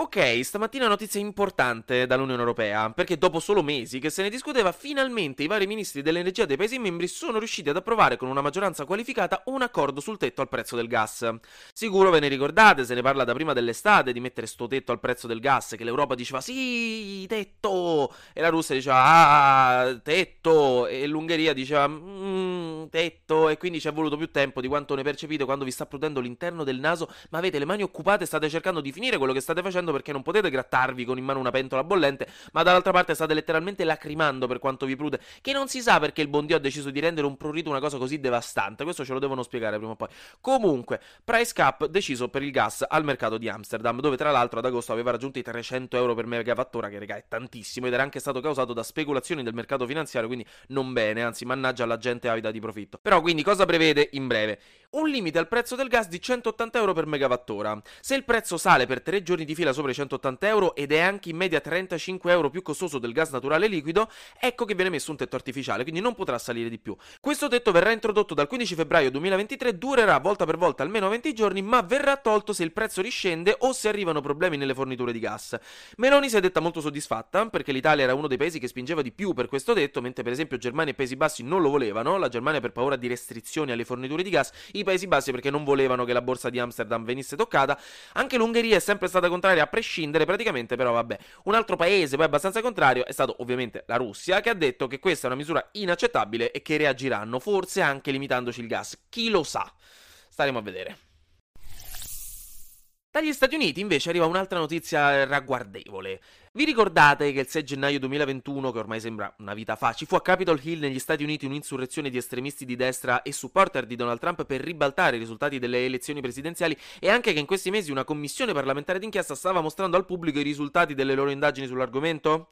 Ok, stamattina notizia importante dall'Unione Europea, perché dopo solo mesi che se ne discuteva, finalmente i vari ministri dell'energia dei Paesi membri sono riusciti ad approvare con una maggioranza qualificata un accordo sul tetto al prezzo del gas. Sicuro ve ne ricordate, se ne parla da prima dell'estate di mettere sto tetto al prezzo del gas, che l'Europa diceva sì, tetto, e la Russia diceva ah, tetto, e l'Ungheria diceva mmm, tetto, e quindi ci è voluto più tempo di quanto ne percepite quando vi sta prudendo l'interno del naso, ma avete le mani occupate e state cercando di finire quello che state facendo facendo perché non potete grattarvi con in mano una pentola bollente, ma dall'altra parte state letteralmente lacrimando per quanto vi prude, che non si sa perché il buon Dio ha deciso di rendere un prurito una cosa così devastante, questo ce lo devono spiegare prima o poi. Comunque, price cap deciso per il gas al mercato di Amsterdam, dove tra l'altro ad agosto aveva raggiunto i 300 euro per megawattora, che raga è tantissimo, ed era anche stato causato da speculazioni del mercato finanziario, quindi non bene, anzi mannaggia alla gente avida di profitto. Però quindi cosa prevede in breve? Un limite al prezzo del gas di 180 euro per megawattora. Se il prezzo sale per 3 giorni di fila sopra i 180 euro ed è anche in media 35 euro più costoso del gas naturale liquido, ecco che viene messo un tetto artificiale, quindi non potrà salire di più. Questo tetto verrà introdotto dal 15 febbraio 2023, durerà volta per volta almeno 20 giorni, ma verrà tolto se il prezzo riscende o se arrivano problemi nelle forniture di gas. Meloni si è detta molto soddisfatta perché l'Italia era uno dei paesi che spingeva di più per questo tetto, mentre per esempio Germania e Paesi Bassi non lo volevano, la Germania per paura di restrizioni alle forniture di gas, i Paesi Bassi perché non volevano che la borsa di Amsterdam venisse toccata. Anche l'Ungheria è sempre stata contraria a prescindere praticamente, però vabbè. Un altro paese poi abbastanza contrario è stato ovviamente la Russia, che ha detto che questa è una misura inaccettabile e che reagiranno, forse anche limitandoci il gas. Chi lo sa? Staremo a vedere. Dagli Stati Uniti invece arriva un'altra notizia ragguardevole. Vi ricordate che il 6 gennaio 2021, che ormai sembra una vita fa, ci fu a Capitol Hill negli Stati Uniti un'insurrezione di estremisti di destra e supporter di Donald Trump per ribaltare i risultati delle elezioni presidenziali e anche che in questi mesi una commissione parlamentare d'inchiesta stava mostrando al pubblico i risultati delle loro indagini sull'argomento?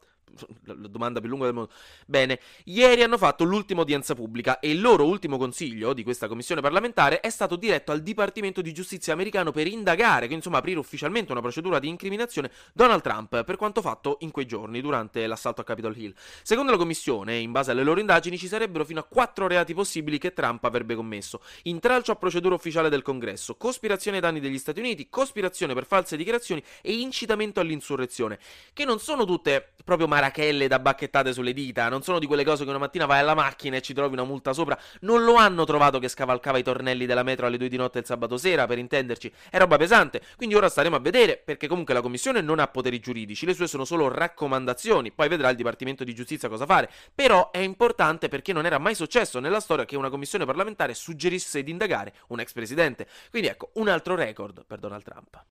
La domanda più lunga del mondo. Bene, ieri hanno fatto l'ultima udienza pubblica e il loro ultimo consiglio di questa commissione parlamentare è stato diretto al Dipartimento di Giustizia americano per indagare, insomma aprire ufficialmente una procedura di incriminazione Donald Trump per quanto fatto in quei giorni durante l'assalto a Capitol Hill. Secondo la commissione, in base alle loro indagini, ci sarebbero fino a quattro reati possibili che Trump avrebbe commesso: intralcio a procedura ufficiale del Congresso, cospirazione ai danni degli Stati Uniti, cospirazione per false dichiarazioni e incitamento all'insurrezione, che non sono tutte proprio marachelle da bacchettate sulle dita, non sono di quelle cose che una mattina vai alla macchina e ci trovi una multa sopra, non lo hanno trovato che scavalcava i tornelli della metro alle 2 di notte il sabato sera, per intenderci, è roba pesante, quindi ora staremo a vedere, perché comunque la commissione non ha poteri giuridici, le sue sono solo raccomandazioni, poi vedrà il Dipartimento di Giustizia cosa fare, però è importante perché non era mai successo nella storia che una commissione parlamentare suggerisse di indagare un ex presidente, quindi ecco, un altro record per Donald Trump.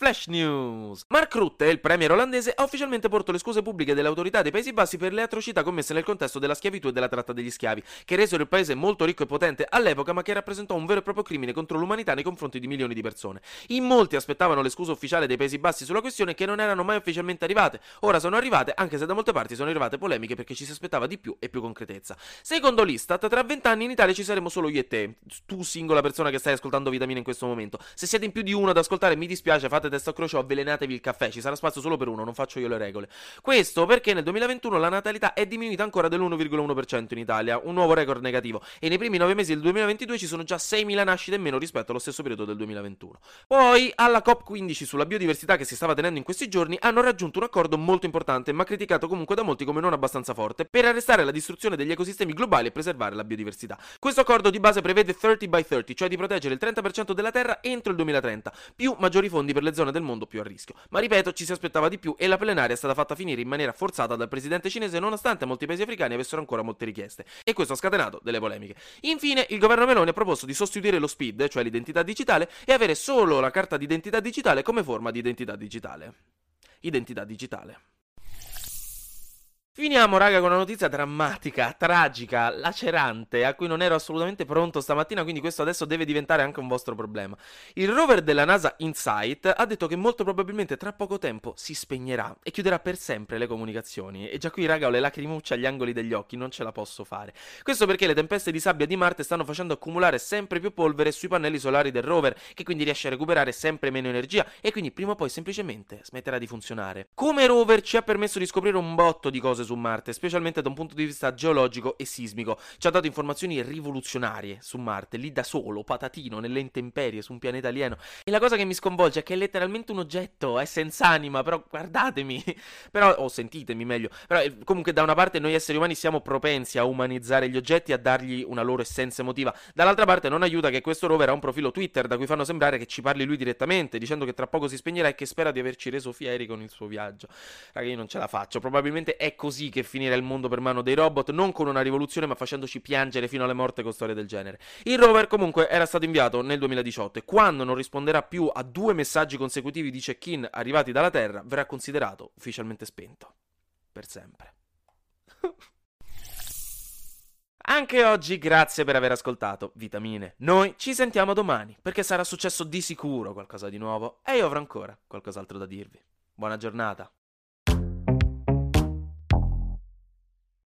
Flash News. Mark Rutte, il premier olandese, ha ufficialmente portato le scuse pubbliche delle autorità dei Paesi Bassi per le atrocità commesse nel contesto della schiavitù e della tratta degli schiavi, che resero il paese molto ricco e potente all'epoca, ma che rappresentò un vero e proprio crimine contro l'umanità nei confronti di milioni di persone. In molti aspettavano le scuse ufficiali dei Paesi Bassi sulla questione che non erano mai ufficialmente arrivate. Ora sono arrivate, anche se da molte parti sono arrivate polemiche perché ci si aspettava di più e più concretezza. Secondo l'Istat, tra vent'anni in Italia ci saremo solo io e te, tu singola persona che stai ascoltando Vitamina in questo momento. Se siete in più di uno ad ascoltare, mi dispiace, fate testa a croce o avvelenate ordinatevi il caffè, ci sarà spazio solo per uno, non faccio io le regole. Questo perché nel 2021 la natalità è diminuita ancora dell'1,1% in Italia, un nuovo record negativo, e nei primi 9 mesi del 2022 ci sono già 6.000 nascite in meno rispetto allo stesso periodo del 2021. Poi, alla COP15 sulla biodiversità che si stava tenendo in questi giorni, hanno raggiunto un accordo molto importante, ma criticato comunque da molti come non abbastanza forte, per arrestare la distruzione degli ecosistemi globali e preservare la biodiversità. Questo accordo di base prevede 30 by 30, cioè di proteggere il 30% della terra entro il 2030, più maggiori fondi per le zone del mondo più a rischio. Ma ripeto, ci si aspettava di più e la plenaria è stata fatta finire in maniera forzata dal presidente cinese nonostante molti paesi africani avessero ancora molte richieste. E questo ha scatenato delle polemiche. Infine, il governo Meloni ha proposto di sostituire lo SPID, cioè l'identità digitale, e avere solo la carta d'identità digitale come forma di identità digitale. Identità digitale. Finiamo, raga, con una notizia drammatica, tragica, lacerante, a cui non ero assolutamente pronto stamattina, quindi questo adesso deve diventare anche un vostro problema. Il rover della NASA InSight ha detto che molto probabilmente tra poco tempo si spegnerà e chiuderà per sempre le comunicazioni. E già qui, raga, ho le lacrimucce agli angoli degli occhi, non ce la posso fare. Questo perché le tempeste di sabbia di Marte stanno facendo accumulare sempre più polvere sui pannelli solari del rover, che quindi riesce a recuperare sempre meno energia e quindi prima o poi semplicemente smetterà di funzionare. Come rover ci ha permesso di scoprire un botto di cose su Marte, specialmente da un punto di vista geologico e sismico. Ci ha dato informazioni rivoluzionarie su Marte, lì da solo, patatino, nelle intemperie, su un pianeta alieno. E la cosa che mi sconvolge è che è letteralmente un oggetto, è senza anima, però guardatemi, però, o sentitemi meglio, però eh, comunque da una parte noi esseri umani siamo propensi a umanizzare gli oggetti, a dargli una loro essenza emotiva, dall'altra parte non aiuta che questo rover ha un profilo Twitter da cui fanno sembrare che ci parli lui direttamente, dicendo che tra poco si spegnerà e che spera di averci reso fieri con il suo viaggio. Raga, io non ce la faccio, probabilmente è così così che finirà il mondo per mano dei robot, non con una rivoluzione ma facendoci piangere fino alla morte con storie del genere. Il rover comunque era stato inviato nel 2018 e quando non risponderà più a due messaggi consecutivi di check-in arrivati dalla Terra verrà considerato ufficialmente spento. Per sempre. Anche oggi grazie per aver ascoltato Vitamine. Noi ci sentiamo domani perché sarà successo di sicuro qualcosa di nuovo e io avrò ancora qualcos'altro da dirvi. Buona giornata.